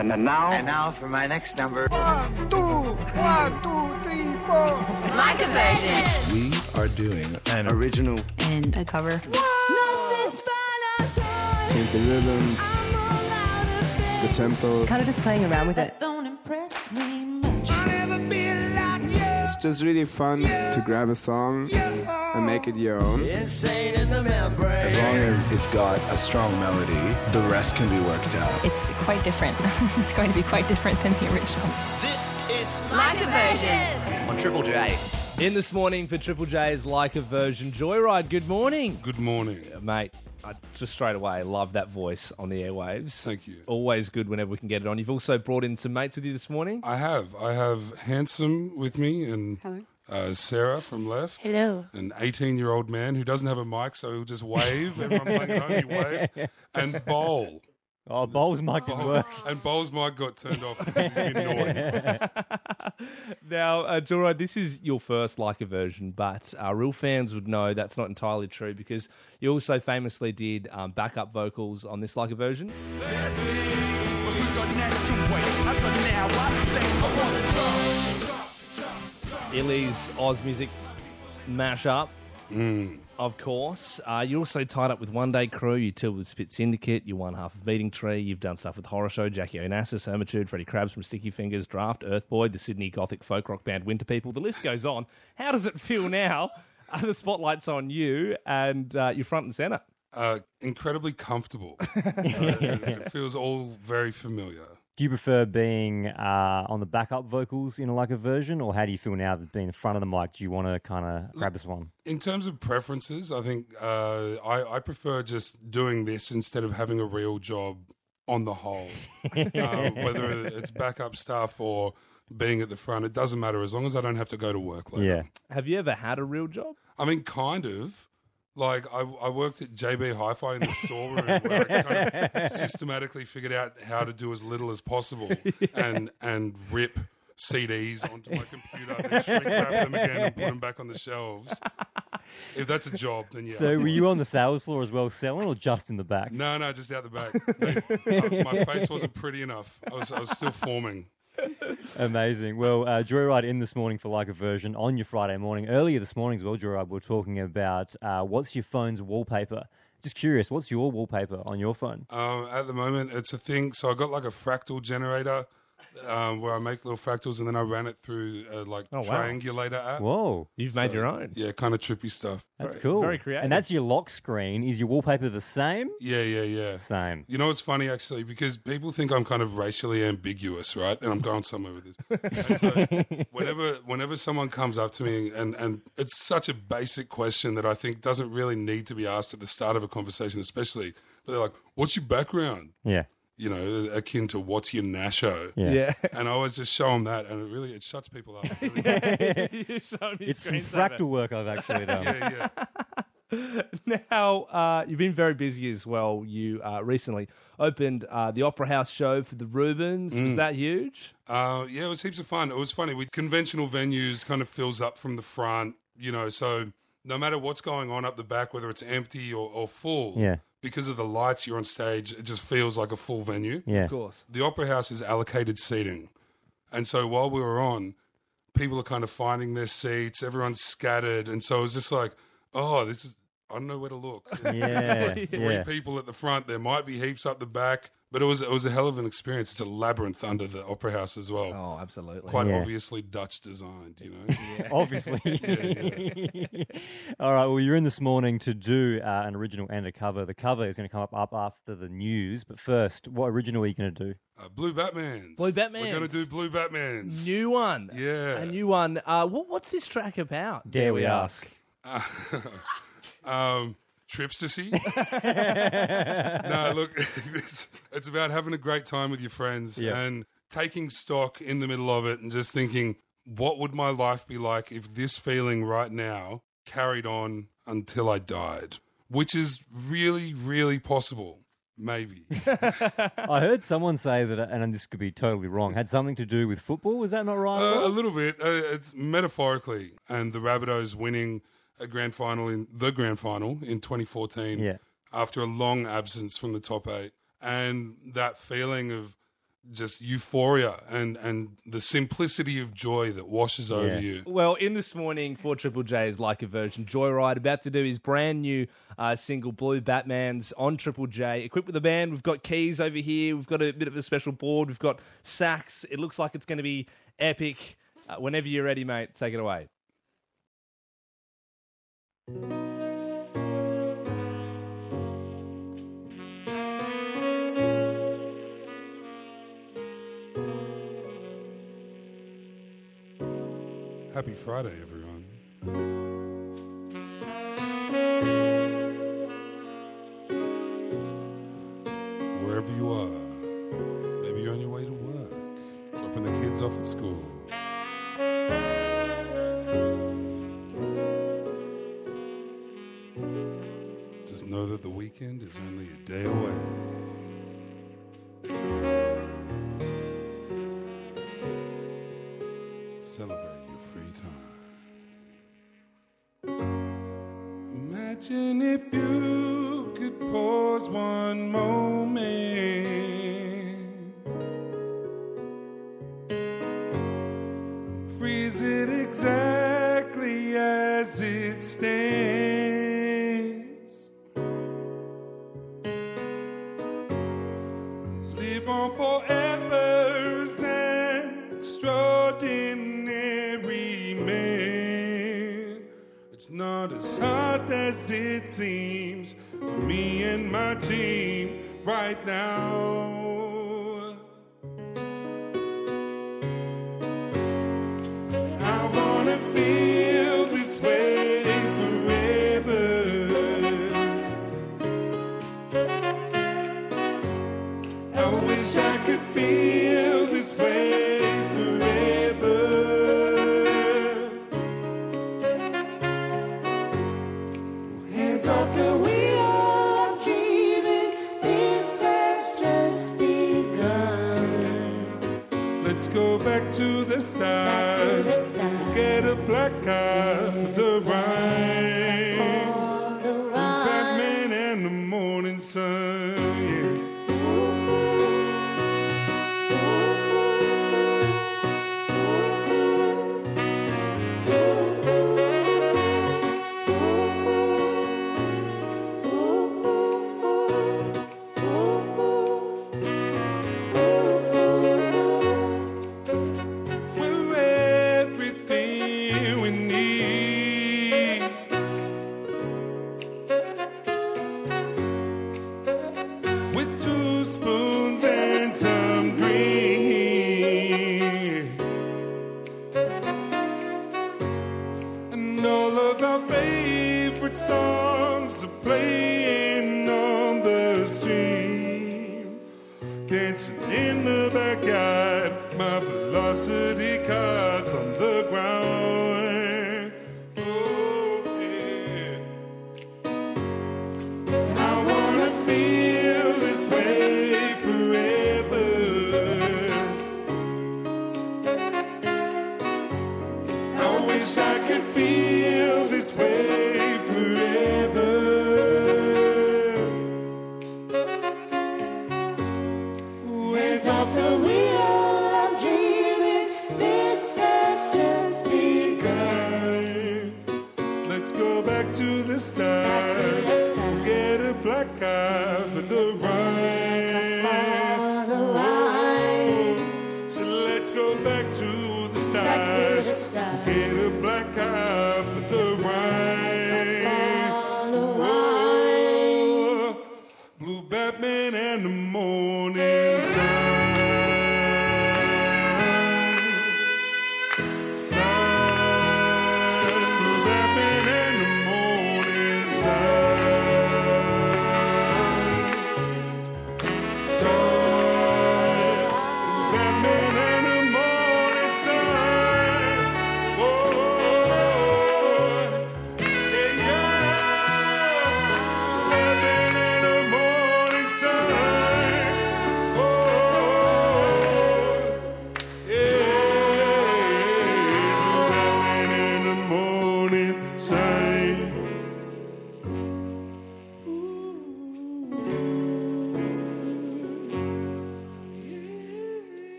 gentlemen, and now. And now for my next number. One, two, one, two, three, four. Like a version. We are doing An original. And a cover. Change the rhythm, the tempo. Kind of just playing around with it. Just really fun to grab a song and make it your own. As long as it's got a strong melody, the rest can be worked out. It's quite different. it's going to be quite different than the original. This is Like a version. on Triple J. In this morning for Triple J's like a version Joyride. Good morning, Good morning. mate. I just straight away love that voice on the airwaves. Thank you. Always good whenever we can get it on. You've also brought in some mates with you this morning. I have. I have Handsome with me and uh, Sarah from left. Hello. An 18 year old man who doesn't have a mic, so he'll just wave. Everyone playing at home, he waved. And Bowl. Oh, Bowles mic didn't work. And Bowl's mic got turned off because he's been naughty. Now, uh, Joyride, this is your first like a version, but uh, real fans would know that's not entirely true because you also famously did um, backup vocals on this like a version. Illy's Oz Music mashup, of course. Uh, you're also tied up with One Day Crew. You toured with Spit Syndicate. You won half of Beating Tree. You've done stuff with Horrorshow, Jackie Onassis, Hermitude, Freddie Crabs from Sticky Fingers, Drapht, Earth Boy, the Sydney Gothic folk rock band Winter People. The list goes on. How does it feel now? Uh, the spotlight's on you and uh, you're front and centre. Uh, incredibly comfortable. Uh, it, it feels all very familiar. Do you prefer being uh, on the backup vocals in a like a version, or how do you feel now that being in front of the mic? Do you want to kind of grab this one? In terms of preferences, I think uh, I, I prefer just doing this instead of having a real job on the whole. uh, whether it's backup stuff or being at the front, it doesn't matter as long as I don't have to go to work later. Yeah. Have you ever had a real job? I mean, kind of. Like I, I worked at JB Hi-Fi in the storeroom where I kind of systematically figured out how to do as little as possible and and rip CDs onto my computer, then shrink wrap them again and put them back on the shelves. If that's a job, then yeah. So were you on the sales floor as well, selling, or just in the back? no, no, just out the back. They- my face wasn't pretty enough. I was, I was still forming. Amazing. Well, uh, Joyride in this morning for like a version on your Friday morning. Earlier this morning as well, Joyride, we were talking about uh, what's your phone's wallpaper. Just curious, what's your wallpaper on your phone? Um, at the moment, it's a thing. So I got like a fractal generator um, where I make little fractals and then I ran it through a like Oh, wow. triangulator app. Whoa, You've made your own. Yeah, kind of trippy stuff. that's Very- cool. very creative. And that's your lock screen. Is your wallpaper the same? Yeah, yeah, yeah. Same. You know what's funny actually because people think I'm kind of racially ambiguous, right? And I'm going somewhere with this. And so whenever whenever someone comes up to me and and it's such a basic question that I think doesn't really need to be asked at the start of a conversation, especially. But they're like, "What's your background?" Yeah. You know, akin to "What's your nasho?" Yeah. Yeah. And I always just show them that, and it really it shuts people up. It really does. You showed me It's some screensaver. fractal work I've actually done. yeah, yeah. Now, uh, you've been very busy as well. You uh, recently opened uh, the Opera House show for the Rubens. Mm. Was that huge? Uh, yeah, it was heaps of fun. It was funny. With conventional venues, kind of fills up from the front, you know. So no matter what's going on up the back, whether it's empty or, or full, Yeah. Because of the lights you're on stage, it just feels like a full venue. Yeah. Of course. The Opera House is allocated seating, and so while we were on, people are kind of finding their seats. Everyone's scattered, and so it was just like, oh, this is. I don't know where to look. Yeah. Three yeah. people at the front. There might be heaps up the back, but it was it was a hell of an experience. It's a labyrinth under the opera house as well. Oh, absolutely. Quite Yeah. obviously Dutch designed, you know. Obviously. All right. Well, you're in this morning to do uh, an original and a cover. The cover is going to come up, up after the news. But first, what original are you going to do? Uh, Blue Batmans. Blue Batmans. We're going to do Blue Batmans. New one. Yeah. A new one. Uh, what, what's this track about? Dare we ask? um, trips to see. no, look, it's, it's about having a great time with your friends Yeah. and taking stock in the middle of it and just thinking, what would my life be like if this feeling right now carried on until I died? Which is really, really possible. Maybe. I heard someone say that, and this could be totally wrong, had something to do with football. Was that not right? Uh, a little bit. Uh, it's metaphorically, and the Rabbitohs winning a grand final in the grand final in 2014 Yeah. after a long absence from the top eight, and that feeling of just euphoria and and the simplicity of joy that washes over Yeah. you. Well, in this morning for Triple J is like a version. Joyride about to do his brand new uh, single Blue Batman's on Triple J. Equipped with a band, we've got keys over here. We've got a bit of a special board. We've got sax. It looks like it's going to be epic. Uh, whenever you're ready, mate, take it away. Happy Friday, everyone. Wherever you are, maybe you're on your way to work, dropping the kids off at school. Weekend is only a day away. Celebrate your free time. Imagine if you could pause one moment. Live on forever as an extraordinary man. It's not as hard as it seems for me and my team right now.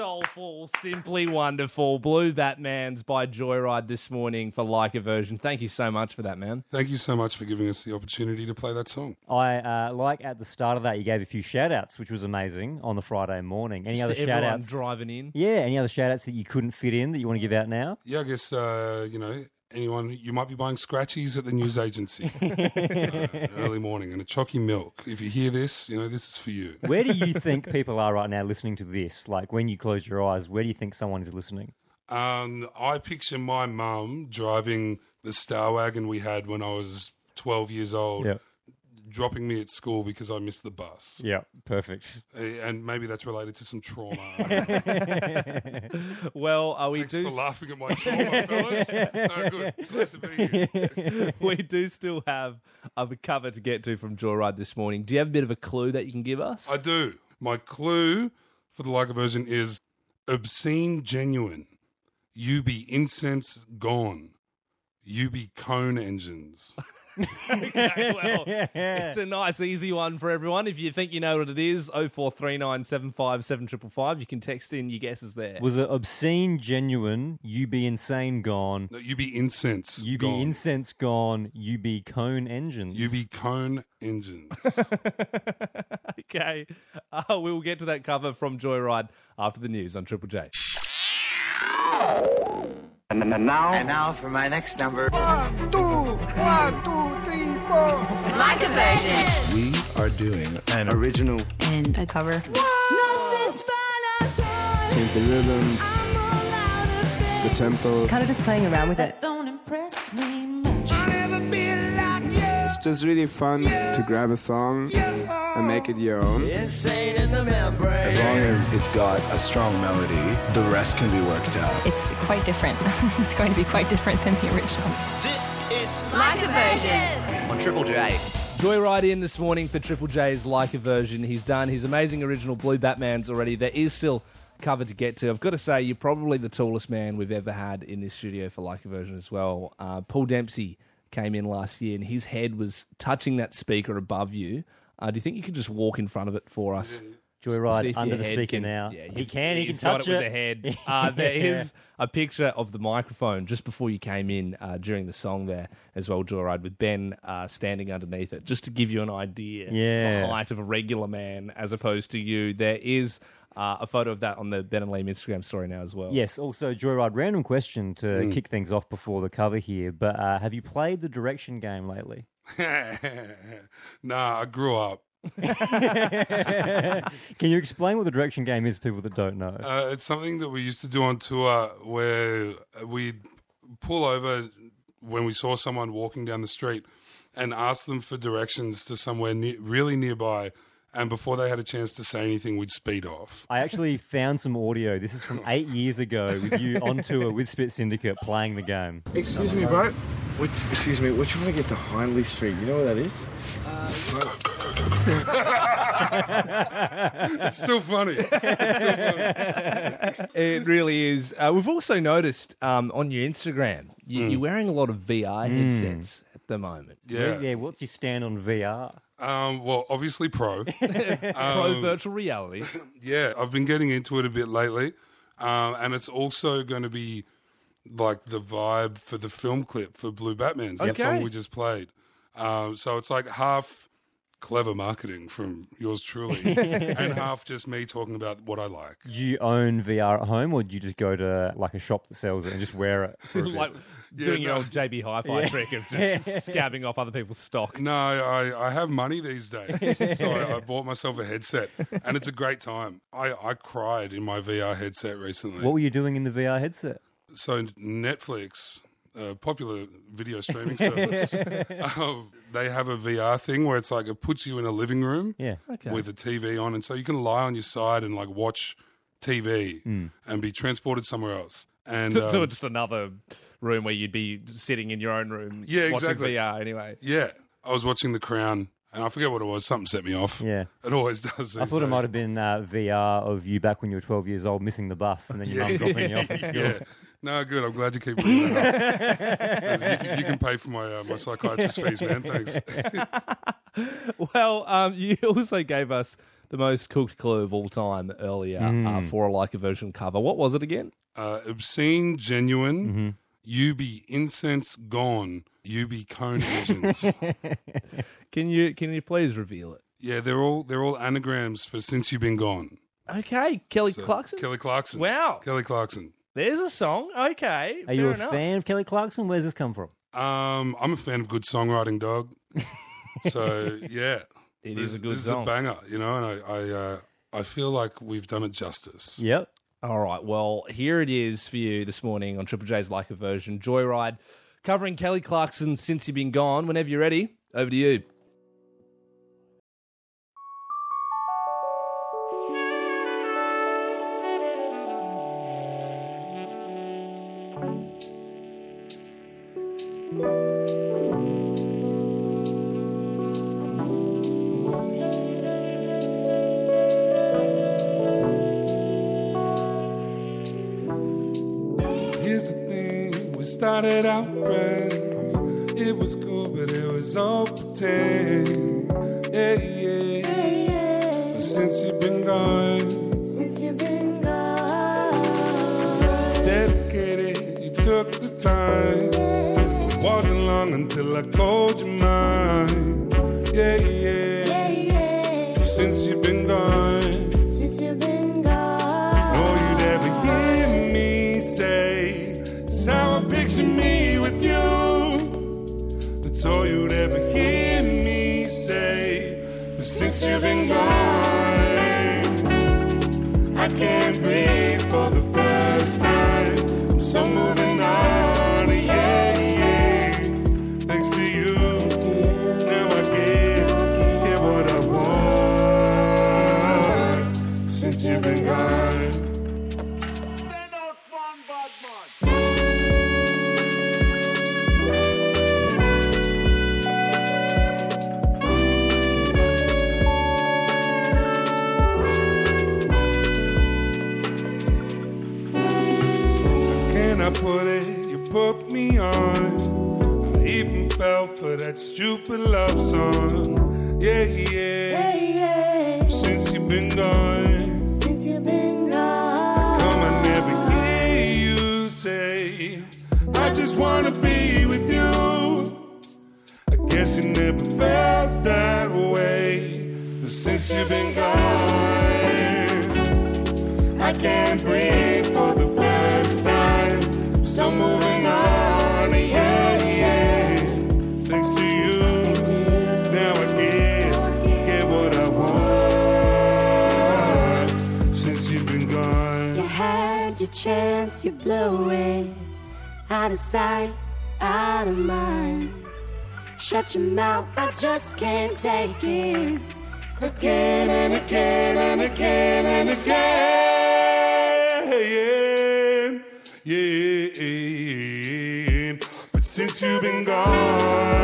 Soulful, simply wonderful. Blue Batman's by Joyride this morning for like a version. Thank you so much for that, man. Thank you so much for giving us the opportunity to play that song. I uh, like at the start of that you gave a few shout outs, which was amazing on the Friday morning. Any other To shout everyone outs? driving in. Yeah, any other shout outs that you couldn't fit in that you want to give out now? Yeah, I guess uh, you know anyone you might be buying scratchies at the news agency uh, early morning and a chalky milk. If you hear this, you know this is for you. Where do you think people are right now listening to this? Like when you close your eyes, where do you think someone is listening? Um, I picture my mum driving the Star Wagon we had when I was twelve years old, Yep. Dropping me at school because I missed the bus. Yeah, perfect. Uh, And maybe that's related to some trauma. Well, uh, we Thanks do for laughing at my trauma, fellas. No, good. Glad to be here. we do still have a cover to get to from Joyride this morning. Do you have a bit of a clue that you can give us? I do. My clue for the Like a version is obscene genuine. You be incense gone. You be cone engines. Okay, well, it's a nice, easy one for everyone. If you think you know what it is, 0439 757 you can text in your guesses there. Was it obscene, genuine? You be insane, gone. No, you be incense. You gone. be incense, gone. You be cone engines. You be cone engines. okay, uh, we will get to that cover from Joyride after the news on Triple J. And now And now for my next number. One, two, one, two, three, four. Like a version. We are doing An original. And a cover. Nothing's fine, Change the rhythm, the tempo. Kind of just playing around with it. Don't impress me just really fun to grab a song and make it your own. Insane in the membrane. as long as it's got a strong melody, the rest can be worked out. It's quite different. it's going to be quite different than the original. This is Like a version. on Triple J. Joyride in this morning for Triple J's Like a version. He's done his amazing original Blue Batmans already. There is still cover to get to. I've got to say, you're probably the tallest man we've ever had in this studio for Like a version as well. Uh, Paul Dempsey came in last year and his head was touching that speaker above you. Uh, do you think you could just walk in front of it for us? See Joyride under the speaker can- now. Yeah, he can. He can he's got touch it with it. the head. Uh, there is a picture of the microphone just before you came in uh, during the song there as well, Joyride, with Ben uh, standing underneath it, just to give you an idea Yeah. the height of a regular man as opposed to you. There is uh, a photo of that on the Ben and Liam Instagram story now as well. Yes. Also, Joyride. Random question to kick things off before the cover here. But uh, have you played the direction game lately? nah, I grew up. Can you explain what the direction game is for people that don't know? Uh, it's something that we used to do on tour where we'd pull over when we saw someone walking down the street and ask them for directions to somewhere ne- really nearby. And before they had a chance to say anything, we'd speed off. I actually found some audio. This is from eight years ago with you on tour with Spit Syndicate playing the game. Excuse me, bro. Which, excuse me, we're trying to get to Hindley Street. You know where that is? It's still funny. It's still funny. It really is. Uh, we've also noticed um, on your Instagram, you, you're wearing a lot of VR headsets at the moment. Yeah. yeah. What's your stand on VR? Um, well, obviously pro. Pro virtual reality. Yeah, I've been getting into it a bit lately, um, and it's also going to be like the vibe for the film clip for Blue Batman's the Okay. song we just played. Um, so it's like half clever marketing from yours truly, and half just me talking about what I like. Do you own VR at home, or do you just go to like a shop that sells it and just wear it? For a bit? like Yeah, doing your old JB Hi-Fi trick of just scabbing off other people's stock. No, I, I have money these days, so I, I bought myself a headset, and it's a great time. I, I cried in my VR headset recently. what were you doing in the VR headset? so Netflix, a popular video streaming service, um, they have a VR thing where it's like it puts you in a living room Yeah. with a TV on, and so you can lie on your side and like watch TV and be transported somewhere else. And To, to um, just another room where you'd be sitting in your own room Yeah, watching exactly. VR anyway. yeah, I was watching The Crown, and I forget what it was. Something set me off. Yeah. it always does. I these thought it days. might have been uh, VR of you back when you were 12 years old missing the bus and then your mum dropping you off at school. Yeah. No, good. I'm glad you keep bringing that up. 'Cause you, can, you can pay for my uh, my psychiatrist fees, man. Thanks. Well, um, you also gave us the most cooked clue of all time earlier uh, Mm. for a like a version cover. What was it again? Uh, obscene, genuine. Mm-hmm. You be incense gone. You be cone visions. Can you can you please reveal it? yeah, they're all they're all anagrams for since you've been gone. Okay, Kelly So, Clarkson. Kelly Clarkson. Wow. Kelly Clarkson. There's a song. Okay, Are you a enough. fan of Kelly Clarkson? Where's this come from? Um, I'm a fan of good songwriting, dog. so yeah, It this, is a good this song. is a banger, you know, and I I, uh, I feel like we've done it justice. Yep. All right. Well, here it is for you this morning on Triple J's Like a Version Joyride, covering Kelly Clarkson since you've been gone. Whenever you're ready, over to you. Started out friends. It was cool, but it was all pretend. Yeah, yeah. But since you've been gone, Since you've been gone, dedicated, you took the time. It wasn't long until I called you mine. Yeah, yeah. yeah. Since you've been gone. Since you've been gone, All you'd ever hear me say I picture me with you. That's all you'd ever hear me say. But since you've been gone, I can't breathe stupid love song. Yeah, yeah. yeah. Since you've been gone, Since you've been gone, come I never hear you say, I just wanna be with you. I guess you never felt that way. But since you've been gone, I can't breathe for the first time. So moving chance, you blew it. Out of sight, out of mind. Shut your mouth, I just can't take it. again and again and again and again. Yeah. But since you've been gone,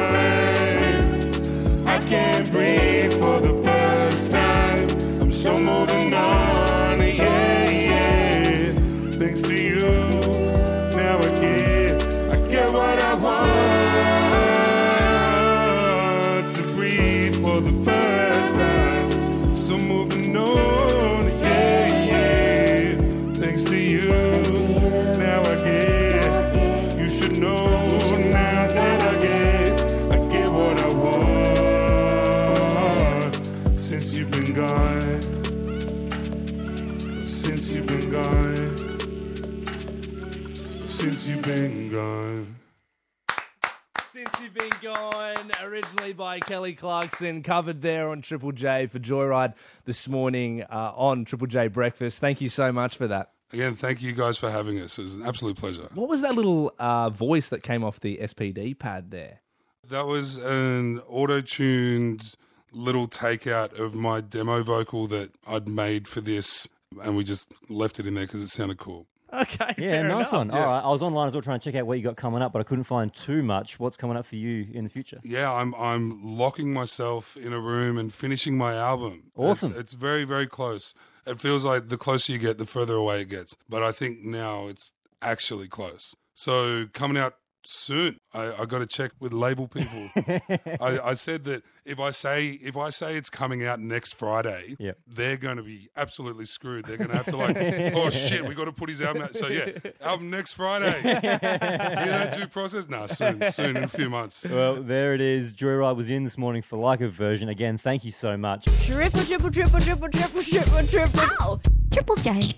since you've been gone, since you've been gone. Since you've been gone, originally by Kelly Clarkson, covered there on Triple J for Joyride this morning uh, on Triple J Breakfast. Thank you so much for that. Again, thank you guys for having us. It was an absolute pleasure. What was that little uh, voice that came off the SPD pad there? That was an auto tuned little takeout of my demo vocal that I'd made for this, and we just left it in there because it sounded cool. Okay, Yeah, nice enough. one. Yeah. All right, I was online as well trying to check out what you got coming up, but I couldn't find too much. What's coming up for you in the future? Yeah, I'm I'm locking myself in a room and finishing my album. Awesome. It's, it's very very close. It feels like the closer you get, the further away it gets. But I think now it's actually close. So coming out soon. I, I got to check with label people. I, I said that if I say if I say it's coming out next Friday, Yep. they're going to be absolutely screwed. They're going to have to like, oh shit, we got to put his album out. So yeah, album next Friday. you know, due process. Nah, soon, soon in a few months. Well, there it is. Joyride was in this morning for like a version. Again, thank you so much. Triple, triple, triple, triple, triple, triple, triple. Ow! Triple J.